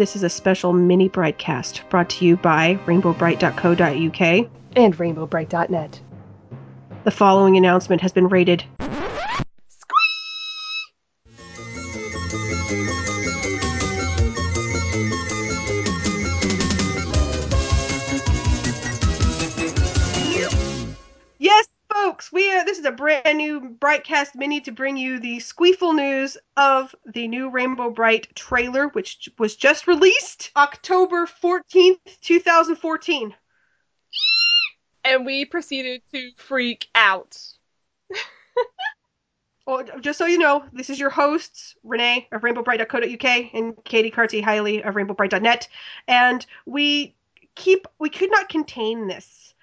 This is a special mini broadcast brought to you by rainbowbrite.co.uk and rainbowbrite.net. The following announcement has been rated Brightcast mini to bring you the squeeful news of the new Rainbow Brite trailer, which was just released October 14th, 2014. And we proceeded to freak out. Well, just so you know, this is your hosts, Renee of rainbowbrite.co.uk and Katie Carty Hiley of rainbowbrite.net. And we keep, we could not contain this.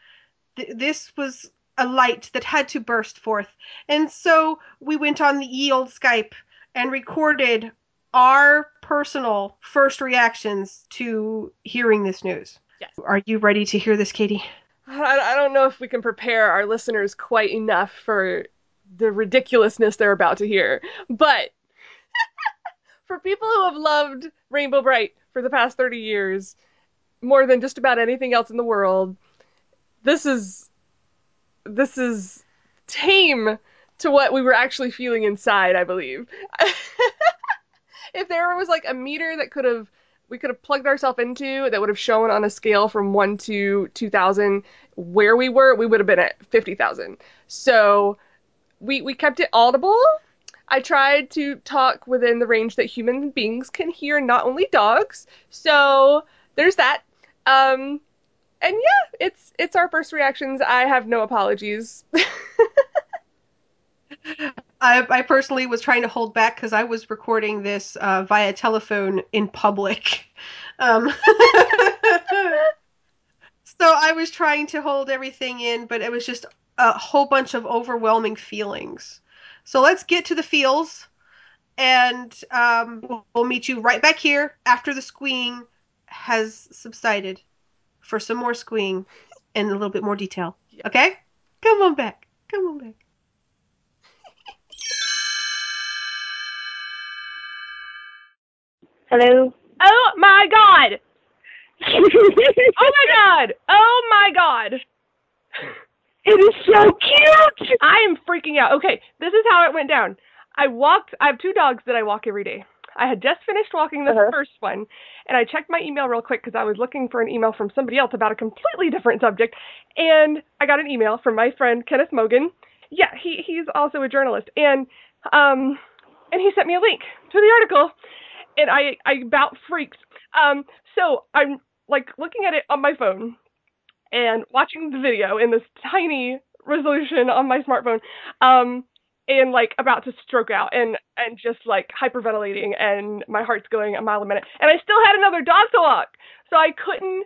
Th- this was a light that had to burst forth. And so we went on the old Skype and recorded our personal first reactions to hearing this news. Yes. Are you ready to hear this, Katie? I, I don't know if we can prepare our listeners quite enough for the ridiculousness they're about to hear, but for people who have loved Rainbow Brite for the past 30 years more than just about anything else in the world, this is this is tame to what we were actually feeling inside, I believe. if there was like a meter that could have we could have plugged ourselves into that would have shown on a scale from 1 to 2000 where we were, we would have been at 50,000. So we we kept it audible. I tried to talk within the range that human beings can hear, not only dogs. So there's that. Um, and yeah, it's it's our first reactions. I have no apologies. I, I personally was trying to hold back because I was recording this uh, via telephone in public. Um, so I was trying to hold everything in, but it was just a whole bunch of overwhelming feelings. So let's get to the feels, and um, we'll, meet you right back here after the squeeing has subsided for some more squeeing and a little bit more detail. Okay? Come on back. Come on back. Hello. oh my god! Oh my god! Oh my god! it is so cute. I am freaking out. Okay, this is how it went down. I walked. I have two dogs that I walk every day. I had just finished walking the Uh-huh. first one, and I checked my email real quick because I was looking for an email from somebody else about a completely different subject, and I got an email from my friend Kenneth Mogan. Yeah, he he's also a journalist, and um, and he sent me a link to the article, and I I about freaked. Um, so I'm like looking at it on my phone, and watching the video in this tiny resolution on my smartphone um and like about to stroke out and and just like hyperventilating and my heart's going a mile a minute and i still had another dog to walk so i couldn't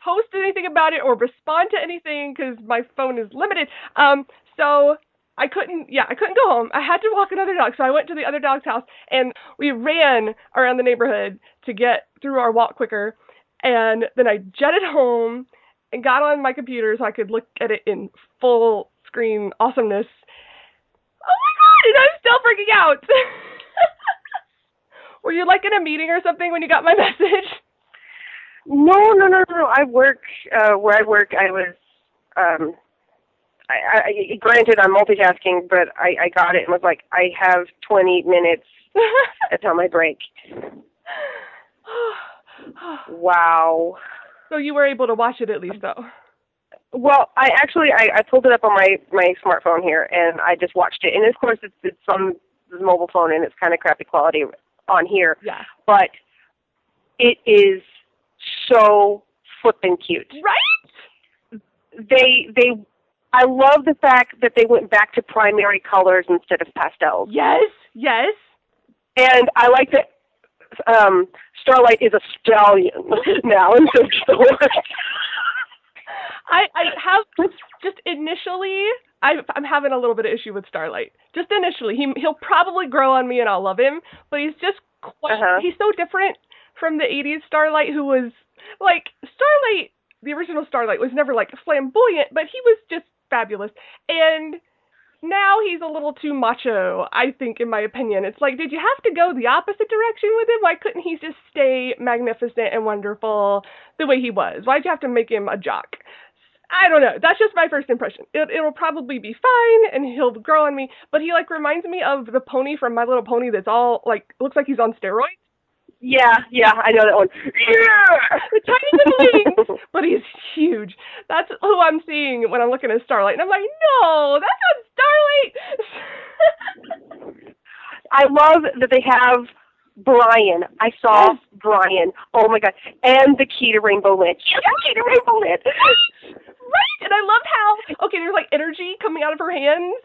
post anything about it or respond to anything because my phone is limited um so I couldn't, yeah, I couldn't go home. I had to walk another dog, so I went to the other dog's house and we ran around the neighborhood to get through our walk quicker. And then I jetted home and got on my computer so I could look at it in full screen awesomeness. Oh my god, and I'm still freaking out. Were you like in a meeting or something when you got my message? No, no, no, no. I work uh, where I work. I was. Um, I, I granted I'm multitasking, but I, I got it and was like, I have 20 minutes until my break. Wow. so you were able to watch it at least though. Well, I actually I, I pulled it up on my my smartphone here and I just watched it. And of course, it's it's on the mobile phone and it's kind of crappy quality on here, Yeah. but it is so flippin' cute. Right? They they I love the fact that they went back to primary colors instead of pastels. Yes. Yes. And I like that um Starlight is a stallion now instead of. I I have just initially I I'm having a little bit of issue with Starlight. Just initially, he he'll probably grow on me and I'll love him, but he's just quite, Uh-huh. he's so different from the 80s Starlight who was like Starlight the original Starlight was never like flamboyant, but he was just fabulous. And now he's a little too macho, I think, in my opinion. It's like, did you have to go the opposite direction with him? Why couldn't he just stay magnificent and wonderful the way he was? Why'd you have to make him a jock? I don't know. That's just my first impression. It, it'll probably be fine, and he'll grow on me. But he like reminds me of the pony from My Little Pony. That's all like looks like he's on steroids. Yeah, yeah, I know that one. Yeah, the tiny little wings, but he's huge. That's who I'm seeing when I'm looking at Starlight, and I'm like, no, that's not Starlight. I love that they have Brian. I saw yes. Brian. Oh my god! And the key to Rainbow Land. Yes, the key to Rainbow Land. right, and I loved how okay, there's like energy coming out of her hands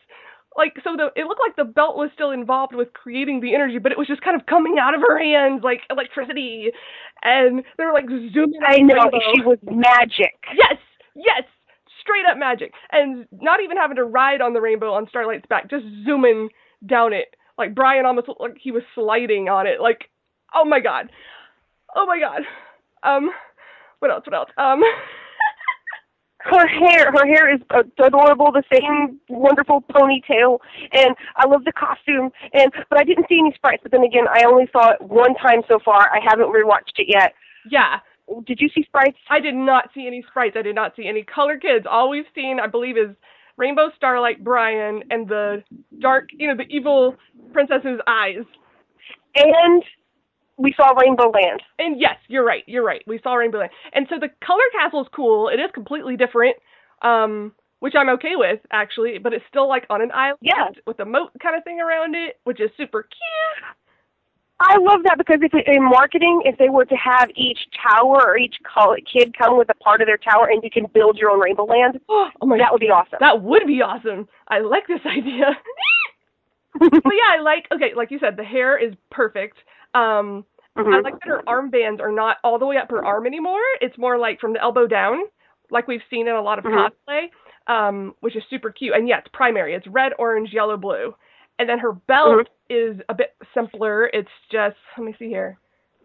like so the it looked like the belt was still involved with creating the energy, but it was just kind of coming out of her hands like electricity, and they were like zooming. I know rainbow. she was magic. Yes, yes, straight up magic, and not even having to ride on the rainbow on Starlight's back, just zooming down it. Like Brian almost looked like he was sliding on it. Like, oh my god, oh my god. Um, what else? What else? Um. her hair her hair is adorable the same wonderful ponytail and i love the costume and but i didn't see any sprites but then again i only saw it one time so far. I haven't rewatched it yet. Yeah. Did you see sprites? I did not see any sprites. I did not see any. Color kids all we've seen i believe is rainbow starlight brian and the dark you know the evil princess's eyes. And we saw Rainbow Land. And yes, you're right. You're right. We saw Rainbow Land. And so the color castle is cool. It is completely different, um, which I'm okay with actually. But it's still like on an island yeah. with a moat kind of thing around it, which is super cute. I love that because if in marketing, if they were to have each tower or each kid come with a part of their tower, and you can build your own Rainbow Land, oh my, that would be awesome. That would be awesome. I like this idea. but yeah, I like okay, like you said, the hair is perfect. Um, mm-hmm. I like that her armbands are not all the way up her arm anymore. It's more like from the elbow down, like we've seen in a lot of mm-hmm. cosplay, um, which is super cute. And yeah, it's primary. It's red, orange, yellow, blue. And then her belt mm-hmm. is a bit simpler. It's just let me see here.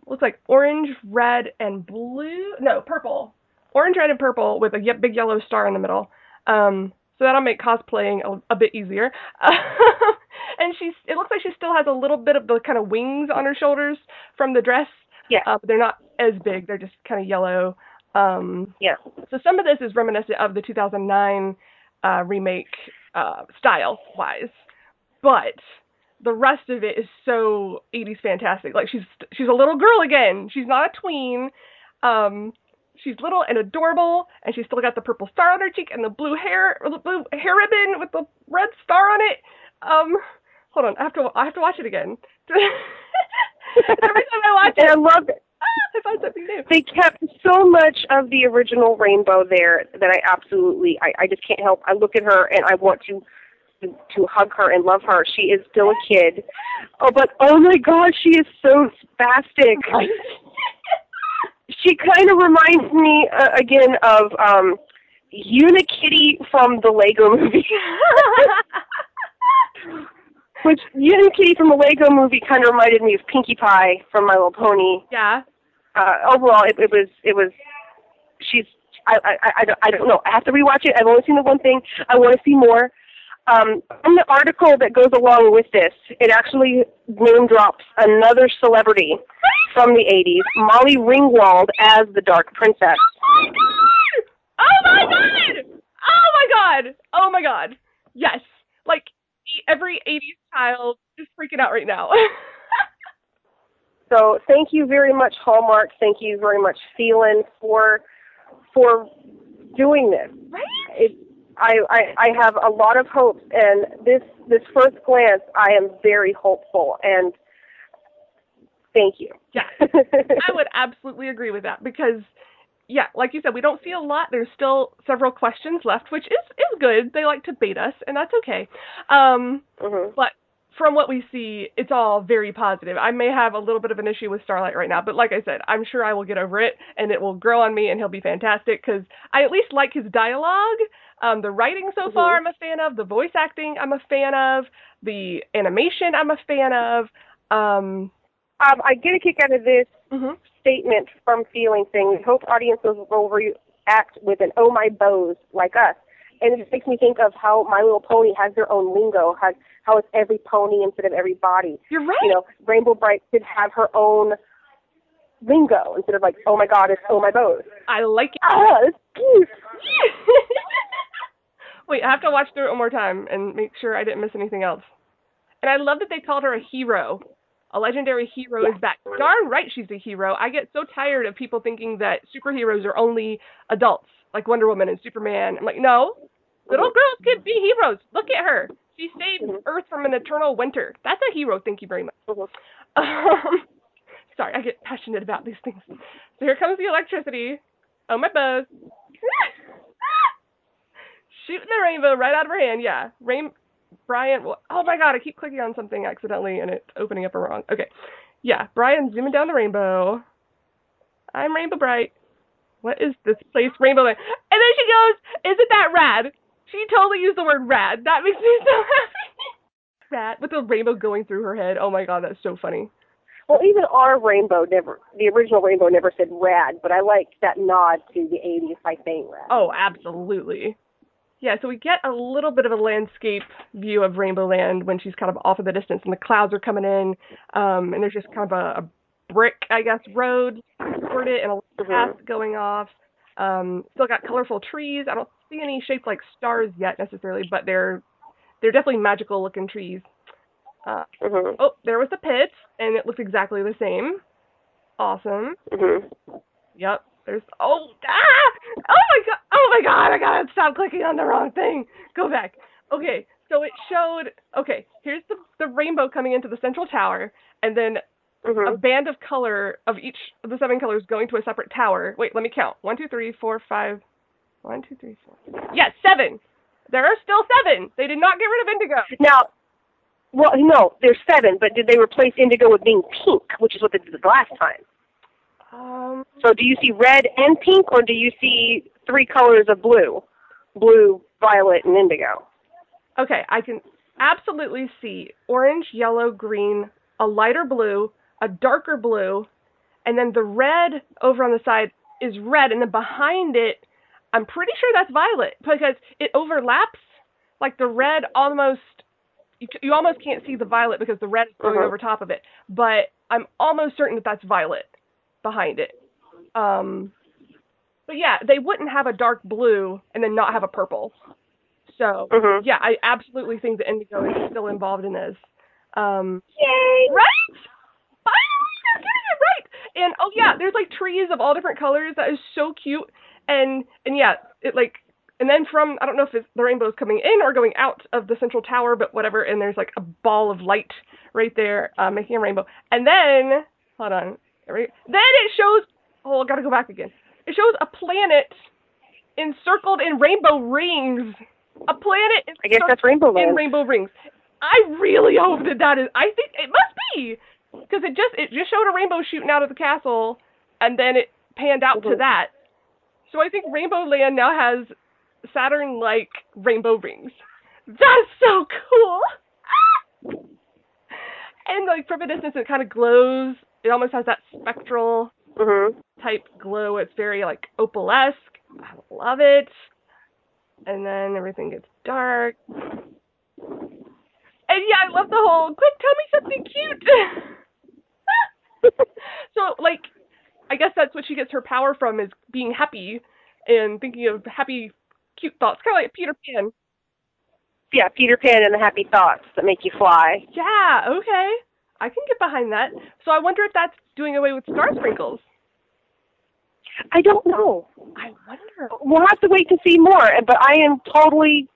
Looks like orange, red, and blue. No, purple. Orange, red, and purple with a big yellow star in the middle. Um, so that'll make cosplaying a, a bit easier. and she's it looks like she still has a little bit of the kind of wings on her shoulders from the dress. Yeah. Uh, but they're not as big. They're just kind of yellow. Um, yeah. So some of this is reminiscent of the 2009 uh, remake uh, style wise, but the rest of it is so 80s fantastic. Like she's she's a little girl again. She's not a tween. Um, she's little and adorable, and she's still got the purple star on her cheek and the blue hair, or the blue hair ribbon with the red star on it. Um, hold on, I have to I have to watch it again. Every time I watch it, I love it. Ah, I find something new. They kept so much of the original rainbow there that I absolutely I, I just can't help. I look at her and I want to to hug her and love her. She is still a kid. Oh, but oh my God, she is so spastic. she kind of reminds me uh, again of um Unikitty from the Lego movie. Which Unikitty from the Lego movie kind of reminded me of Pinkie Pie from My Little Pony. Yeah. Uh, overall, it, it was it was she's I, I I I don't know. I have to rewatch it. I've only seen the one thing. I want to see more. Um, in the article that goes along with this, it actually name drops another celebrity from the 80s, Molly Ringwald as the Dark Princess. Oh my god! Oh my god! Oh my god! Oh my god! Yes, like every 80s child is freaking out right now. so thank you very much, Hallmark. Thank you very much, Feeln, for for doing this. Right? It, I, I I have a lot of hopes, and this this first glance, I am very hopeful, and thank you. Yeah, I would absolutely agree with that because, yeah, like you said, we don't see a lot. There's still several questions left, which is is good. They like to bait us, and that's okay. Um, mm-hmm. but from what we see, it's all very positive. I may have a little bit of an issue with Starlight right now, but like I said, I'm sure I will get over it, and it will grow on me, and he'll be fantastic because I at least like his dialogue. Um, the writing so mm-hmm. far, I'm a fan of. The voice acting, I'm a fan of. The animation, I'm a fan of. Um, um, I get a kick out of this mm-hmm. Statement from Feeln thing. We hope audiences will react with an "Oh my bows" like us. and it just makes me think of how My Little Pony has their own lingo, has how it's every pony instead of every body. You're right. You know, Rainbow Brite should have her own lingo instead of like, oh my god, it's oh my bows. I like it. Ah, it's cute. Wait, I have to watch through it one more time and make sure I didn't miss anything else. And I love that they called her a hero. A legendary hero is back. Darn right she's a hero. I get so tired of people thinking that superheroes are only adults, like Wonder Woman and Superman. I'm like, no. Little girls can be heroes. Look at her. She saved Mhm. Earth from an eternal winter. That's a hero. Thank you very much. Mhm. Um, sorry, I get passionate about these things. So here comes the electricity. Oh my buzz. Shooting the rainbow right out of her hand. Yeah, rain. Brian. Oh my God! I keep clicking on something accidentally and it's opening up a wrong. Okay. Yeah, Brian zooming down the rainbow. I'm Rainbow Brite. What is this place, Rainbow Land? And then she goes, "Isn't that rad?" She totally used the word rad. That makes me so happy. Rad with the rainbow going through her head. Oh my God, that's so funny. Well, even our rainbow never, the original rainbow never said rad, but I like that nod to the 80s by saying rad. Oh, absolutely. Yeah, so we get a little bit of a landscape view of Rainbow Land when she's kind of off in the distance and the clouds are coming in, um, and there's just kind of a, a brick, I guess, road toward it and a little path going off. Um, still got colorful trees. I don't see any shaped like stars yet necessarily, but they're they're definitely magical looking trees. Uh, Mhm. oh, there was the pit, and it looked exactly the same. Awesome. Mhm. Yep. There's oh ah oh my god oh my god I gotta stop clicking on the wrong thing. Go back. Okay, so it showed okay, here's the the rainbow coming into the central tower and then a Mhm. band of color of each of the seven colors going to a separate tower. Wait, let me count. One, two, three, four, five one, two, three, four. Yes, seven. There are still seven. They did not get rid of indigo. Now, well, no, there's seven, but did they replace indigo with being pink, which is what they did the last time? Um So do you see red and pink, or do you see three colors of blue? Blue, violet, and indigo. Okay, I can absolutely see orange, yellow, green, a lighter blue, a darker blue, and then the red over on the side is red, and then behind it, I'm pretty sure that's violet because it overlaps. Like the red almost, you, you almost can't see the violet because the red is going Mhm. over top of it. But I'm almost certain that that's violet behind it. Um, but yeah, they wouldn't have a dark blue and then not have a purple. So Mhm. yeah, I absolutely think the indigo is still involved in this. Um, Yay! right? Finally, they're getting it right. And oh yeah, there's like trees of all different colors. That is so cute. And and yeah, it like and then from I don't know if it's, the rainbow is coming in or going out of the central tower, but whatever. And there's like a ball of light right there, uh, making a rainbow. And then hold on, Right- then it shows. Oh, I gotta go back again. It shows a planet encircled in rainbow rings. A planet I guess that's Rainbow in Land. rainbow rings. I really hope that that is. I think it must be because it just it just showed a rainbow shooting out of the castle, and then it panned out to Mhm. that. So I think Rainbow Land now has Saturn-like rainbow rings. That's so cool. and like from a distance, it kind of glows. It almost has that spectral Mhm. type glow. It's very like opalesque. I love it. And then everything gets dark. And yeah, I love the whole quick tell me something cute. so like I guess that's what she gets her power from is being happy and thinking of happy cute thoughts. Kinda like Peter Pan. yeah, Peter Pan and the happy thoughts that make you fly. Yeah, okay. I can get behind that. So I wonder if that's doing away with star sprinkles. I don't know. I wonder. We'll have to wait to see more, but I am totally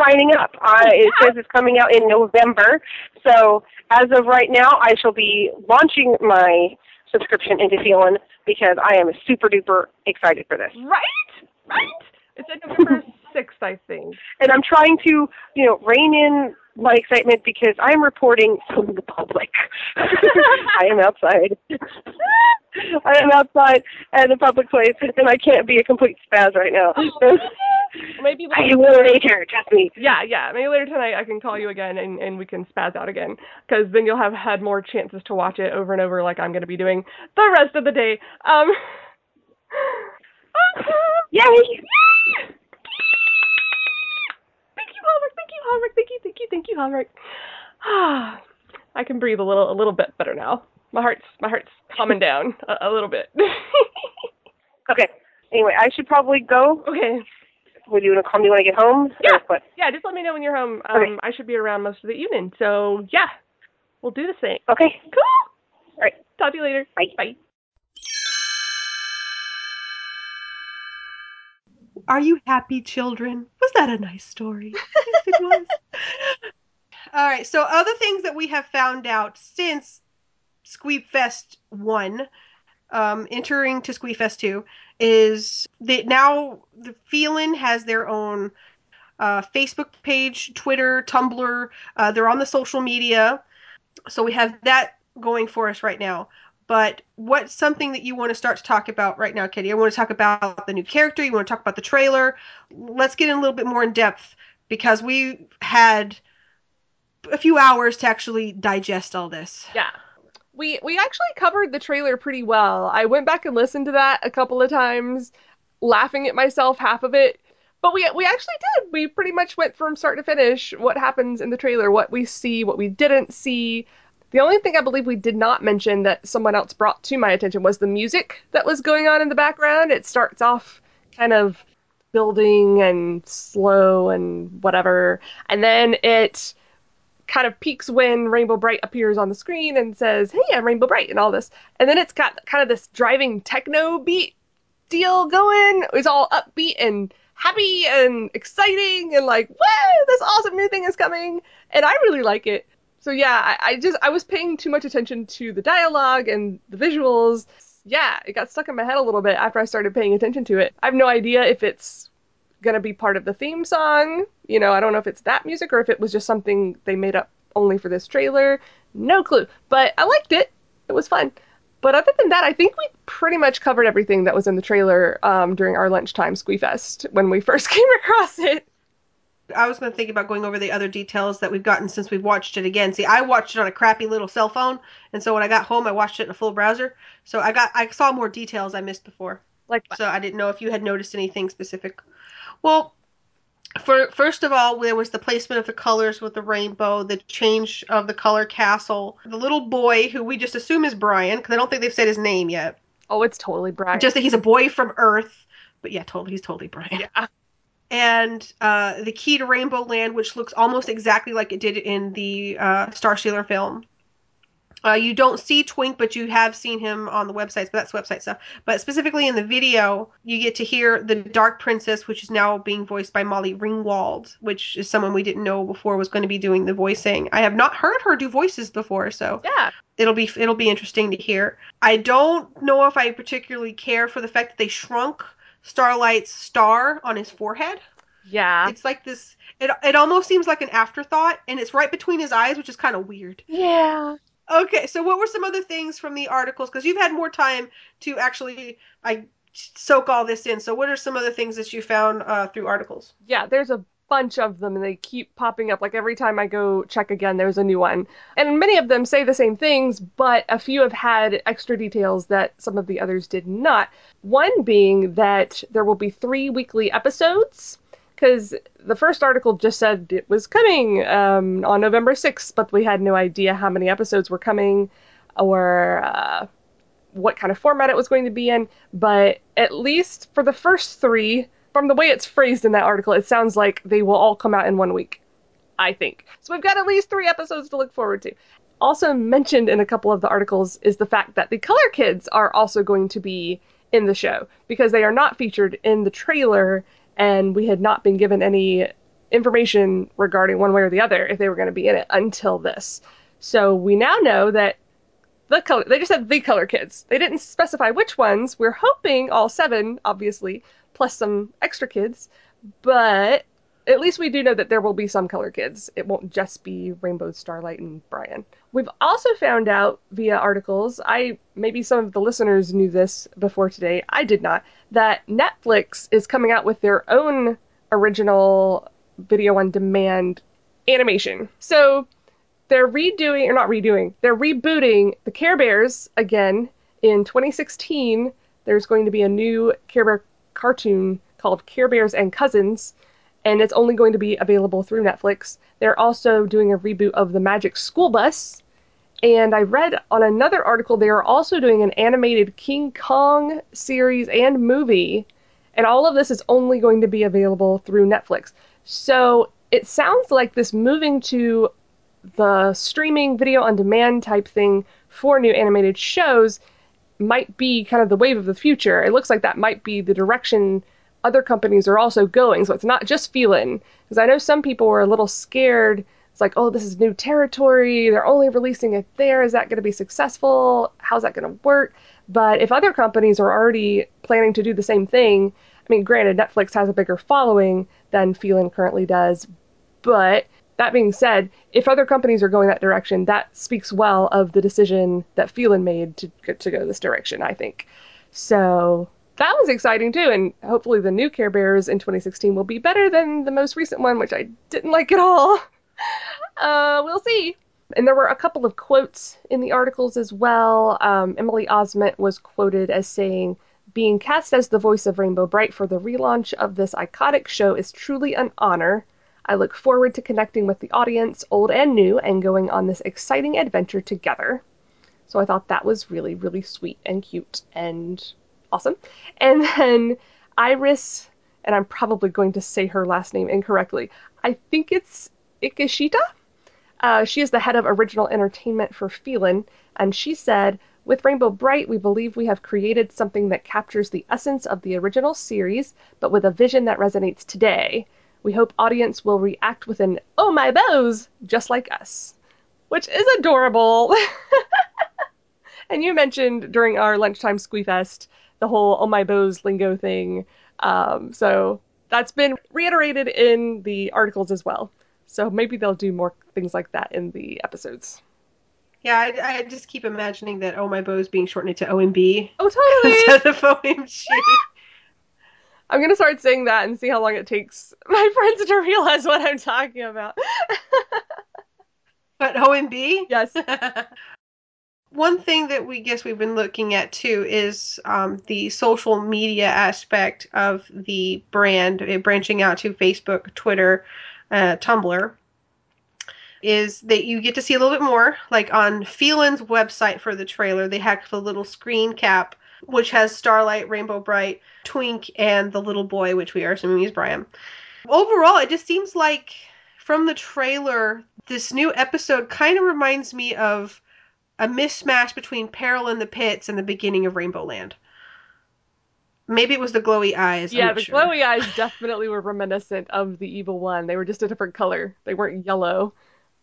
signing up. I, oh, it says it's coming out in November, so as of right now, I shall be launching my subscription into Feeln because I am super duper excited for this. Right? Right? It's in November 6th, I think. And I'm trying to, you know, rein in my excitement because I'm reporting from the public. I am outside. I am outside at a public place, and I can't be a complete spaz right now. Maybe I later. will later, trust me. Yeah, yeah. Maybe later tonight I can call you again and, and we can spaz out again. Because then you'll have had more chances to watch it over and over like I'm going to be doing the rest of the day. Um. Yay! Yay! Thank you, Hallmark. thank you, Thank you. Thank you, Hallmark. I can breathe a little, a little bit better now. My heart's, my heart's calming down a, a little bit. Okay. Anyway, I should probably go. okay. Would you want to call me when I get home? Yeah. What? Yeah, just let me know when you're home. Um, Okay. I should be around most of the evening. So yeah, we'll do the same. Okay. Cool. All right. Talk to you later. Bye. Bye. Are you happy, children? Was that a nice story? yes, it was. All right. So, other things that we have found out since Squeep Fest 1, um, entering to Squeep Fest 2, is that now the Feeln has their own uh, Facebook page, Twitter, Tumblr. Uh, they're on the social media. So, we have that going for us right now. But what's something that you want to start to talk about right now, Kitty? I want to talk about the new character. You want to talk about the trailer. Let's get in a little bit more in depth because we had a few hours to actually digest all this. Yeah. We we actually covered the trailer pretty well. I went back and listened to that a couple of times, laughing at myself half of it. But we we actually did. We pretty much went from start to finish what happens in the trailer, what we see, what we didn't see. The only thing I believe we did not mention that someone else brought to my attention was the music that was going on in the background. It starts off kind of building and slow and whatever, and then it kind of peaks when Rainbow Brite appears on the screen and says, "Hey, I'm Rainbow Brite," and all this. And then it's got kind of this driving techno beat deal going. It's all upbeat and happy and exciting and like, whoa, this awesome new thing is coming, and I really like it. So yeah, I, I just I was paying too much attention to the dialogue and the visuals. Yeah, it got stuck in my head a little bit after I started paying attention to it. I have no idea if it's gonna be part of the theme song. You know, I don't know if it's that music or if it was just something they made up only for this trailer. No clue. But I liked it. It was fun. But other than that, I think we pretty much covered everything that was in the trailer um, during our lunchtime Squeefest when we first came across it. I was going to think about going over the other details that we've gotten since we've watched it again. See, I watched it on a crappy little cell phone, and so when I got home, I watched it in a full browser. So I got I saw more details I missed before. Like, So I didn't know if you had noticed anything specific. Well, for first of all, there was the placement of the colors with the rainbow, the change of the color castle, the little boy who we just assume is Brian because I don't think they've said his name yet. oh, it's totally Brian. Just that he's a boy from Earth. But yeah, totally, he's totally Brian. yeah. And uh, the key to Rainbow Land, which looks almost exactly like it did in the uh, Star Stealer film. Uh, you don't see Twink, but you have seen him on the websites, but that's website stuff. But specifically in the video, you get to hear the Dark Princess, which is now being voiced by Molly Ringwald, which is someone we didn't know before was going to be doing the voicing. I have not heard her do voices before, so Yeah. it'll be it'll be interesting to hear. I don't know if I particularly care for the fact that they shrunk Starlight's star on his forehead. Yeah. It's like this. It it almost seems like an afterthought, and it's right between his eyes, which is kind of weird. Yeah. Okay, so what were some other things from the articles? Because you've had more time to actually I soak all this in. So what are some other things that you found uh, through articles? Yeah, there's a bunch of them and they keep popping up. Like every time I go check again, there's a new one. And many of them say the same things, but a few have had extra details that some of the others did not. One being that there will be three weekly episodes. Because the first article just said it was coming um, on November 6th, but we had no idea how many episodes were coming or uh, what kind of format it was going to be in. But at least for the first three, from the way it's phrased in that article, it sounds like they will all come out in one week. I think. So we've got at least three episodes to look forward to. Also mentioned in a couple of the articles is the fact that the Color Kids are also going to be in the show because they are not featured in the trailer and we had not been given any information regarding one way or the other if they were going to be in it until this. So we now know that the color they just said the color kids. They didn't specify which ones. We're hoping all seven, obviously, plus some extra kids, but at least we do know that there will be some color kids. It won't just be Rainbow Starlight and Brian. We've also found out via articles, I maybe some of the listeners knew this before today, I did not, that Netflix is coming out with their own original video on demand animation. So they're redoing or not redoing, they're rebooting the Care Bears again in 2016. There's going to be a new Care Bear cartoon called Care Bears and Cousins and it's only going to be available through Netflix. They're also doing a reboot of the Magic School Bus. And I read on another article they are also doing an animated King Kong series and movie. And all of this is only going to be available through Netflix. So it sounds like this moving to the streaming video on demand type thing for new animated shows might be kind of the wave of the future. It looks like that might be the direction other companies are also going. So it's not just Feeln. Because I know some people were a little scared. It's like, oh, this is new territory. They're only releasing it there. Is that going to be successful? How's that going to work? But if other companies are already planning to do the same thing, I mean, granted, Netflix has a bigger following than Feeln currently does. But that being said, if other companies are going that direction, that speaks well of the decision that Feeln made to, to go this direction, I think. So that was exciting too, and hopefully the new Care Bears in 2016 will be better than the most recent one, which I didn't like at all. Uh, we'll see. And there were a couple of quotes in the articles as well. Um, Emily Osment was quoted as saying, Being cast as the voice of Rainbow Brite for the relaunch of this iconic show is truly an honor. I look forward to connecting with the audience, old and new, and going on this exciting adventure together. So I thought that was really, really sweet and cute and awesome. And then Iris, and I'm probably going to say her last name incorrectly. I think it's Ikishita. Uh, she is the head of original entertainment for Feeln, and she said, with Rainbow Brite, we believe we have created something that captures the essence of the original series, but with a vision that resonates today. We hope audience will react with an "Oh my bows," just like us, which is adorable. and you mentioned during our lunchtime squeefest the whole "Oh my bows" lingo thing, um, so that's been reiterated in the articles as well. So maybe they'll do more things like that in the episodes. Yeah, I, I just keep imagining that "Oh my bows" being shortened to OMB. Oh, totally. instead of OMG. I'm gonna start saying that and see how long it takes my friends to realize what I'm talking about. but OMB? Yes. One thing that we guess we've been looking at too is um, the social media aspect of the brand, branching out to Facebook, Twitter, uh, Tumblr. Is that you get to see a little bit more, like on Feeln's website for the trailer, they have a little screen cap which has Starlight, Rainbow Brite, Twink, and the little boy, which we are assuming is Brian. Overall, it just seems like from the trailer, this new episode kind of reminds me of a mismatch between Peril in the Pits and the beginning of Rainbow Land. Maybe it was the glowy eyes. Yeah, the sure. glowy eyes definitely were reminiscent of the evil one. They were just a different color. They weren't yellow,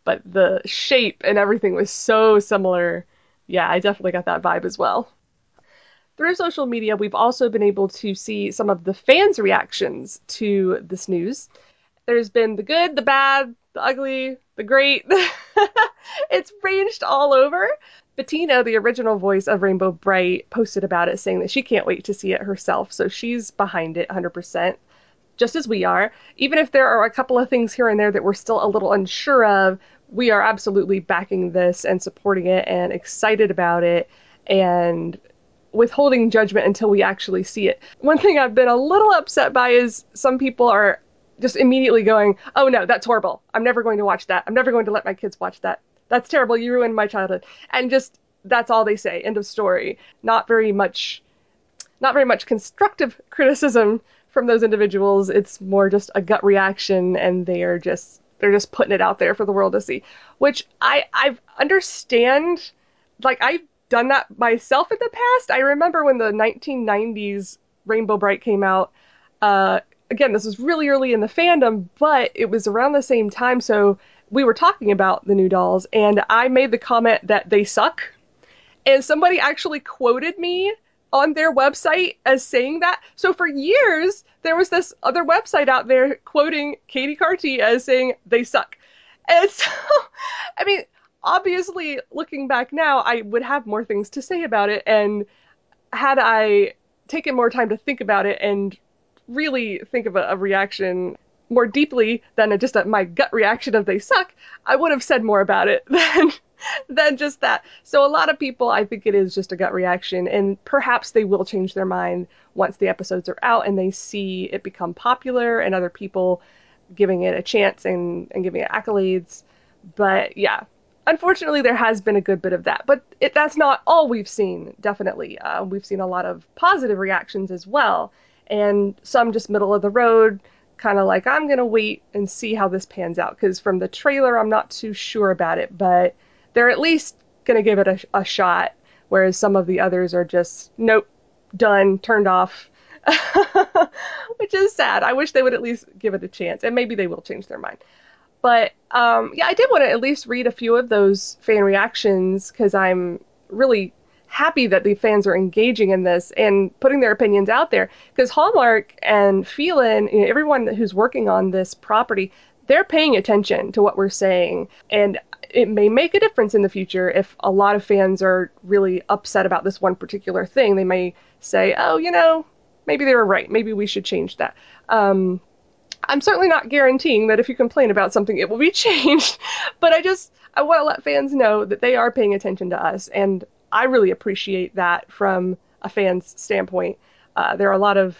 but the shape and everything was so similar. Yeah, I definitely got that vibe as well. Through social media, we've also been able to see some of the fans' reactions to this news. There's been the good, the bad, the ugly, the great. it's ranged all over. Bettina, the original voice of Rainbow Brite, posted about it saying that she can't wait to see it herself, so she's behind it 100%, just as we are. Even if there are a couple of things here and there that we're still a little unsure of, we are absolutely backing this and supporting it and excited about it. And withholding judgment until we actually see it. One thing I've been a little upset by is some people are just immediately going, "Oh no, that's horrible. I'm never going to watch that. I'm never going to let my kids watch that. That's terrible. You ruined my childhood." And just that's all they say. End of story. Not very much not very much constructive criticism from those individuals. It's more just a gut reaction and they are just they're just putting it out there for the world to see, which I I understand like I've done that myself in the past. I remember when the 1990s Rainbow Brite came out. Uh, again, this was really early in the fandom, but it was around the same time, so we were talking about the new dolls, and I made the comment that they suck. And somebody actually quoted me on their website as saying that. So for years, there was this other website out there quoting Katie Carty as saying they suck. And so, I mean, obviously, looking back now, I would have more things to say about it. And had I taken more time to think about it and really think of a, a reaction more deeply than just a, my gut reaction of they suck, I would have said more about it than than just that. So a lot of people, I think it is just a gut reaction, and perhaps they will change their mind once the episodes are out and they see it become popular and other people giving it a chance and, and giving it accolades. But yeah, unfortunately, there has been a good bit of that. But it, that's not all we've seen, definitely. Uh, we've seen a lot of positive reactions as well, and some just middle of the road, kind of like, I'm going to wait and see how this pans out. Because from the trailer, I'm not too sure about it, but they're at least going to give it a, a shot, whereas some of the others are just, nope, done, turned off. which is sad. I wish they would at least give it a chance, and maybe they will change their mind. But um, yeah, I did want to at least read a few of those fan reactions because I'm really happy that the fans are engaging in this and putting their opinions out there. Because Hallmark and Feeln, you know, everyone who's working on this property, they're paying attention to what we're saying, and it may make a difference in the future if a lot of fans are really upset about this one particular thing. They may say, "Oh, you know, maybe they were right. Maybe we should change that. Um, I'm certainly not guaranteeing that if you complain about something, it will be changed. but I just I want to let fans know that they are paying attention to us, and I really appreciate that from a fan's standpoint. Uh, there are a lot of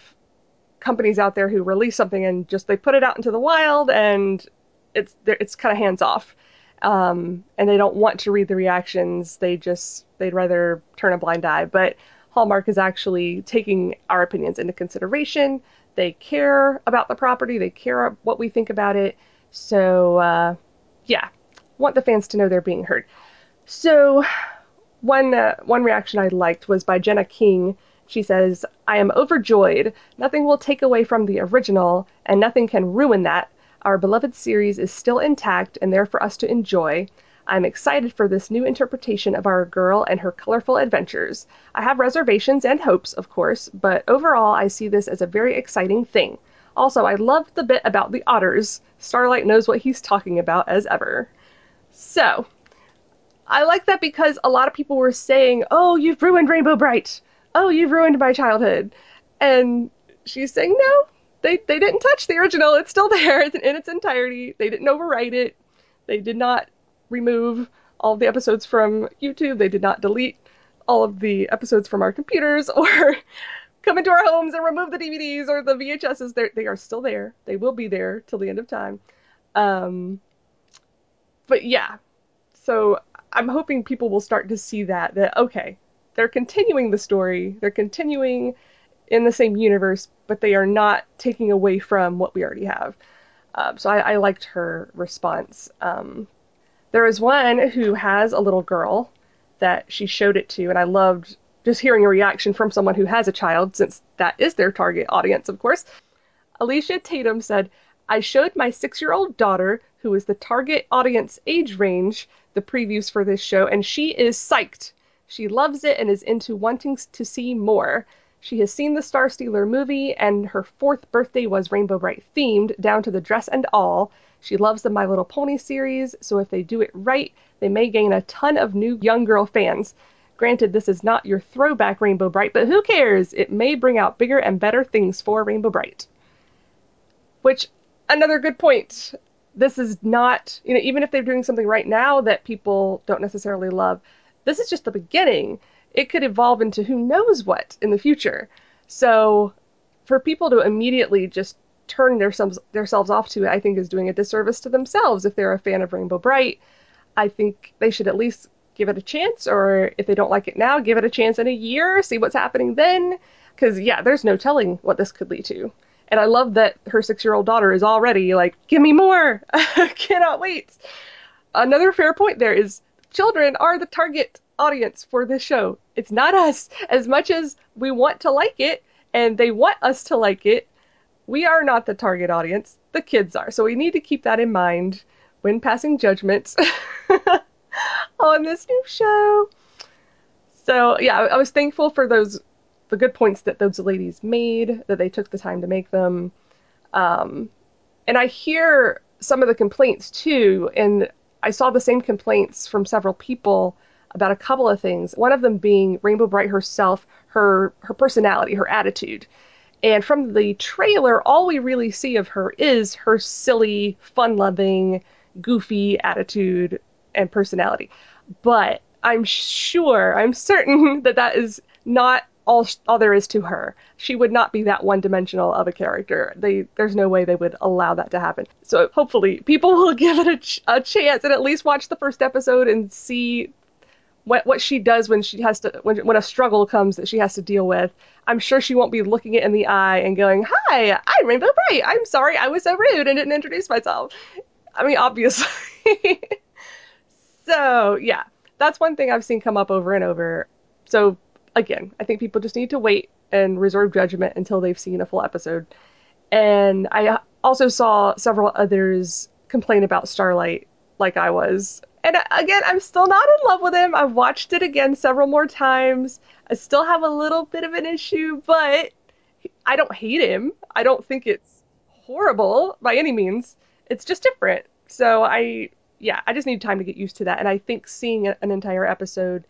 companies out there who release something and just they put it out into the wild, and it's it's kind of hands off. Um, and they don't want to read the reactions. They just they'd rather turn a blind eye. But Hallmark is actually taking our opinions into consideration. They care about the property, they care what we think about it. So, uh, yeah, want the fans to know they're being heard. So, one uh, one reaction I liked was by Jenna King. She says, "I am overjoyed. Nothing will take away from the original, and nothing can ruin that. Our beloved series is still intact and there for us to enjoy. I'm excited for this new interpretation of our girl and her colorful adventures. I have reservations and hopes, of course, but overall I see this as a very exciting thing. Also, I loved the bit about the otters. Starlight knows what he's talking about as ever. So, I like that because a lot of people were saying, "Oh, you've ruined Rainbow Brite. Oh, you've ruined my childhood." And she's saying, "No, they they didn't touch the original. It's still there in its entirety. They didn't overwrite it. They did not remove all the episodes from YouTube. They did not delete all of the episodes from our computers or come into our homes and remove the DVDs or the VHSs. They're, they are still there. They will be there till the end of time. Um, but yeah, so I'm hoping people will start to see that that okay, they're continuing the story. They're continuing in the same universe, but they are not taking away from what we already have. Um, so I, I, liked her response. Um, there is one who has a little girl that she showed it to, and I loved just hearing a reaction from someone who has a child, since that is their target audience, of course. Alicia Tatum said, I showed my six year old daughter, who is the target audience age range, the previews for this show, and she is psyched. She loves it and is into wanting to see more. She has seen the Star Stealer movie, and her fourth birthday was Rainbow Brite themed, down to the dress and all. She loves the My Little Pony series, so if they do it right, they may gain a ton of new young girl fans. Granted, this is not your throwback Rainbow Brite, but who cares? It may bring out bigger and better things for Rainbow Brite. Which, another good point. This is not, you know, even if they're doing something right now that people don't necessarily love, this is just the beginning. It could evolve into who knows what in the future. So, for people to immediately just turn themselves themselves off to it, I think is doing a disservice to themselves. If they're a fan of Rainbow Brite, I think they should at least give it a chance, or if they don't like it now, give it a chance in a year, see what's happening then. Because yeah, there's no telling what this could lead to. And I love that her six-year-old daughter is already like, "Give me more! Cannot wait." Another fair point there is children are the target audience for this show. It's not us. As much as we want to like it and they want us to like it, we are not the target audience, the kids are. So we need to keep that in mind when passing judgments on this new show. So yeah, I was thankful for those the good points that those ladies made, that they took the time to make them. Um, and I hear some of the complaints too, and I saw the same complaints from several people about a couple of things. One of them being Rainbow Brite herself, her her personality, her attitude. And from the trailer, all we really see of her is her silly, fun loving, goofy attitude and personality. But I'm sure, I'm certain that that is not all all there is to her. She would not be that one dimensional of a character. They there's no way they would allow that to happen. So hopefully people will give it a, ch- a chance and at least watch the first episode and see what what she does when she has to when when a struggle comes that she has to deal with. I'm sure she won't be looking it in the eye and going, "Hi, I'm Rainbow Brite. I'm sorry I was so rude and didn't introduce myself." I mean, obviously. so yeah, that's one thing I've seen come up over and over. So again, I think people just need to wait and reserve judgment until they've seen a full episode. And I also saw several others complain about Starlight like I was. And uh, again, I'm still not in love with him. I've watched it again several more times. I still have a little bit of an issue, but I don't hate him. I don't think it's horrible by any means. It's just different. So I, yeah, I just need time to get used to that. And I think seeing an entire episode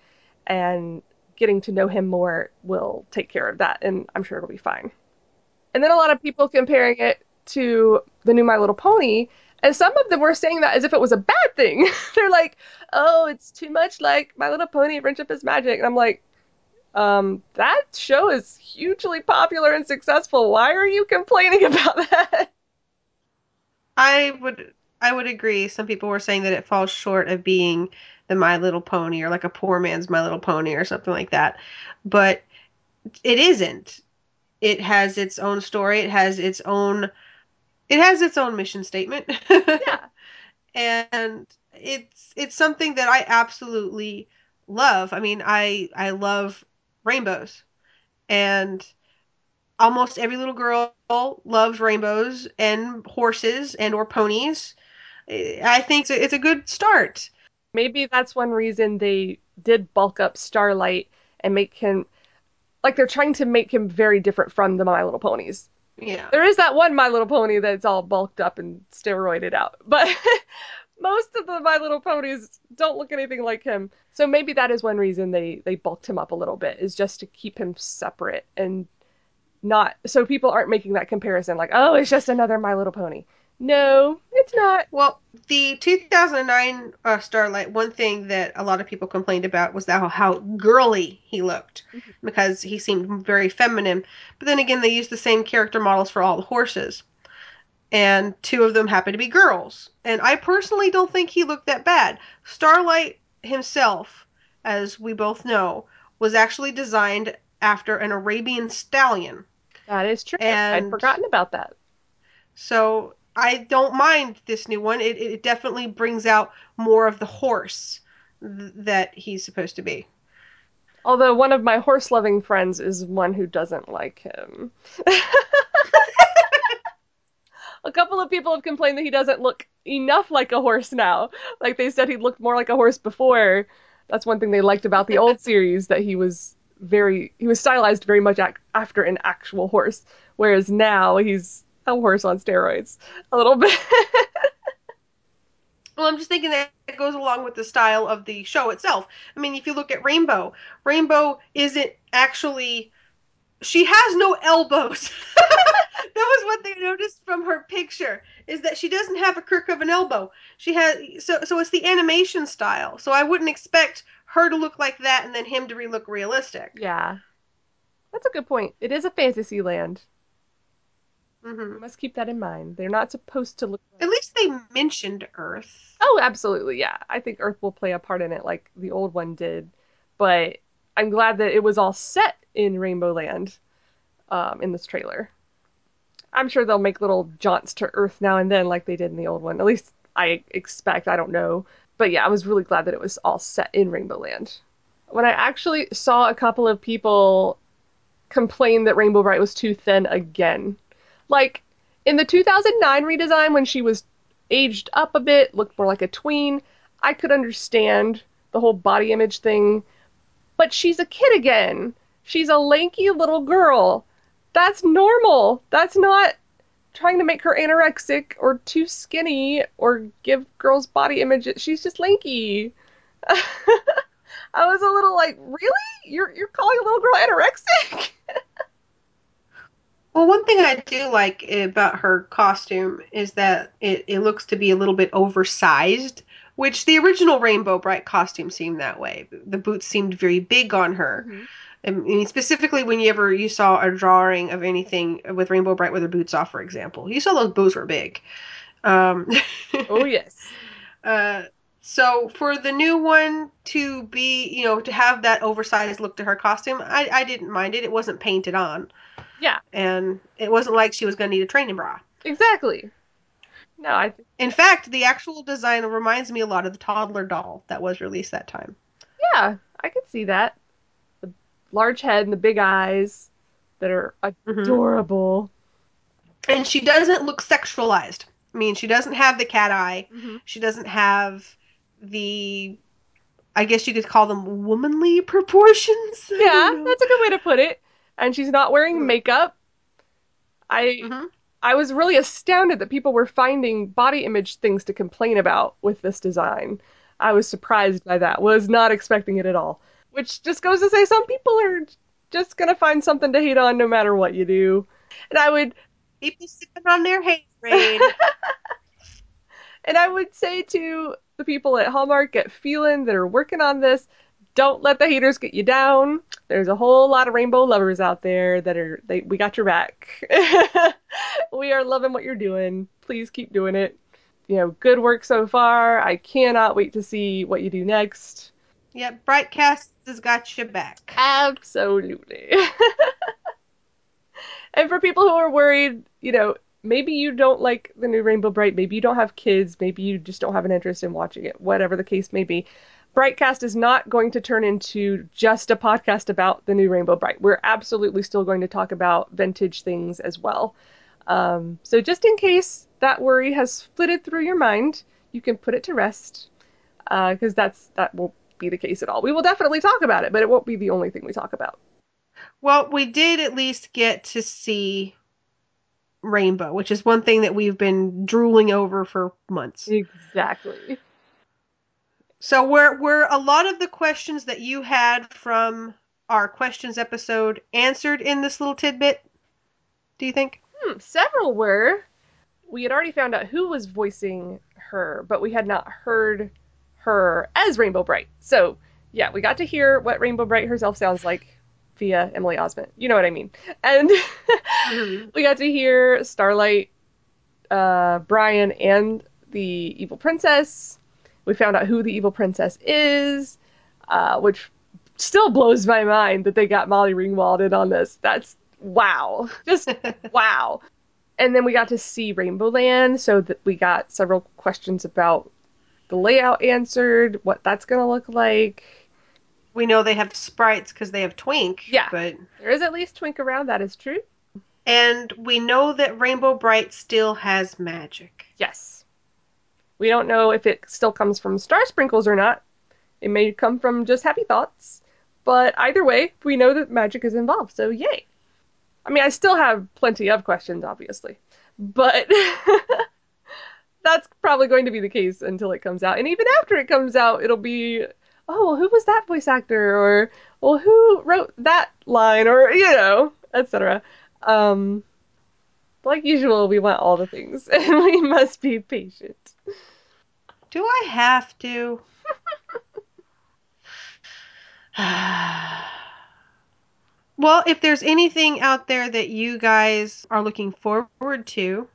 and getting to know him more will take care of that, and I'm sure it'll be fine. And then a lot of people comparing it to the new My Little Pony, and some of them were saying that as if it was a bad thing. They're like, "Oh, it's too much like My Little Pony: Friendship is Magic," and I'm like, um, that show is hugely popular and successful. Why are you complaining about that? I would I would agree. Some people were saying that it falls short of being the My Little Pony or like a poor man's My Little Pony or something like that. But it isn't. It has its own story. It has its own. It has its own mission statement. yeah. and it's it's something that I absolutely love. I mean, I I love rainbows, and almost every little girl loves rainbows and horses and or ponies. I think it's a good start. Maybe that's one reason they did bulk up Starlight and make him like they're trying to make him very different from the My Little Ponies. Yeah. There is that one My Little Pony that's all bulked up and steroided out. But most of the My Little Ponies don't look anything like him. So maybe that is one reason they they bulked him up a little bit is just to keep him separate and not so people aren't making that comparison like, "Oh, it's just another My Little Pony." No, it's not. Well, the 2009 uh, Starlight, one thing that a lot of people complained about was how, how girly he looked mm-hmm. because he seemed very feminine. But then again, they used the same character models for all the horses. And two of them happen to be girls. And I personally don't think he looked that bad. Starlight himself, as we both know, was actually designed after an Arabian stallion. That is true. And I'd forgotten about that. So I don't mind this new one. It, it definitely brings out more of the horse th- that he's supposed to be. Although one of my horse loving friends is one who doesn't like him. a couple of people have complained that he doesn't look enough like a horse now. Like they said he looked more like a horse before. That's one thing they liked about the old series that he was very he was stylized very much ac- after an actual horse whereas now he's a horse on steroids a little bit. well, I'm just thinking that it goes along with the style of the show itself. I mean, if you look at Rainbow, Rainbow isn't actually she has no elbows. that was what they noticed from her picture is that she doesn't have a crook of an elbow. She has so so it's the animation style. So I wouldn't expect her to look like that and then him to re- look realistic. Yeah. That's a good point. It is a fantasy land. Mm-hmm. must keep that in mind. They're not supposed to look. Like... At least they mentioned Earth. Oh, absolutely, yeah. I think Earth will play a part in it, like the old one did. But I'm glad that it was all set in Rainbow Land, um, in this trailer. I'm sure they'll make little jaunts to Earth now and then, like they did in the old one. At least I expect. I don't know, but yeah, I was really glad that it was all set in Rainbow Land. When I actually saw a couple of people complain that Rainbow Brite was too thin again like in the 2009 redesign when she was aged up a bit, looked more like a tween, I could understand the whole body image thing. But she's a kid again. She's a lanky little girl. That's normal. That's not trying to make her anorexic or too skinny or give girls body image. She's just lanky. I was a little like, really? You're you're calling a little girl anorexic? Well, one thing I do like about her costume is that it, it looks to be a little bit oversized, which the original Rainbow Brite costume seemed that way. The boots seemed very big on her. Mm-hmm. I mean, specifically whenever you ever you saw a drawing of anything with Rainbow Brite with her boots off, for example, you saw those boots were big. Um, Oh yes. uh, so for the new one to be, you know, to have that oversized look to her costume, I, I didn't mind it. It wasn't painted on, Yeah, and it wasn't like she was going to need a training bra. exactly. No, I think In fact, the actual design reminds me a lot of the toddler doll that was released that time. yeah, I could see that. The large head and the big eyes that are Mhm. adorable. And she doesn't look sexualized. I mean, she doesn't have the cat eye. Mm-hmm. She doesn't have the, I guess you could call them womanly proportions. Yeah, that's a good way to put it. And she's not wearing Mm. makeup. I Mhm. I was really astounded that people were finding body image things to complain about with this design. I was surprised by that. Was not expecting it at all. Which just goes to say some people are just gonna find something to hate on no matter what you do. And I would People sipping on their hate Haterade. and I would say to the people at Hallmark at Feeln that are working on this, don't let the haters get you down. There's a whole lot of rainbow lovers out there that are they we got your back. we are loving what you're doing. Please keep doing it. You know, good work so far. I cannot wait to see what you do next. yep, Brightcast has got your back. Absolutely. and for people who are worried, you know, maybe you don't like the new Rainbow Brite, maybe you don't have kids, maybe you just don't have an interest in watching it, whatever the case may be. Brightcast is not going to turn into just a podcast about the new Rainbow Brite. We're absolutely still going to talk about vintage things as well. Um, so just in case that worry has flitted through your mind, you can put it to rest because that's that won't be the case at all. We will definitely talk about it, but it won't be the only thing we talk about. Well, we did at least get to see Rainbow, which is one thing that we've been drooling over for months. Exactly. So were were a lot of the questions that you had from our questions episode answered in this little tidbit? Do you think? Hmm, several were. We had already found out who was voicing her, but we had not heard her as Rainbow Brite. So, yeah, we got to hear what Rainbow Brite herself sounds like via Emily Osment. You know what I mean. And we got to hear Starlight, uh, Brian, and the evil princess. We found out who the evil princess is, uh, which still blows my mind that they got Molly Ringwald in on this. That's wow. Just wow. And then we got to see Rainbow Land, so that we got several questions about the layout answered, what that's gonna look like. we know they have sprites because they have Twink. Yeah. But There is at least Twink around, that is true. and we know that Rainbow Brite still has magic. Yes. We don't know if it still comes from star sprinkles or not. It may come from just happy thoughts. But either way, we know that magic is involved, so yay. I mean, I still have plenty of questions, obviously. But that's probably going to be the case until it comes out. And even after it comes out, it'll be, oh, well, who was that voice actor? Or, well, who wrote that line? Or, you know, etc. Um, like usual, we want all the things, and we must be patient. Do I have to? well, if there's anything out there that you guys are looking forward to,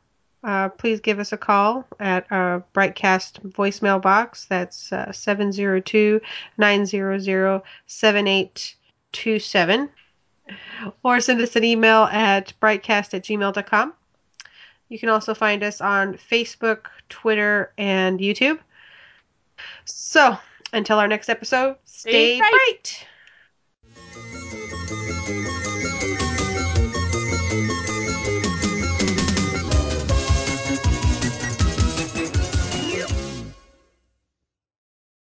uh, please give us a call at our Brightcast voicemail box. That's uh, 702 900 7827. Or send us an email at brightcast at gmail.com. You can also find us on Facebook, Twitter, and YouTube. So, until our next episode, stay, Stay bright. bright.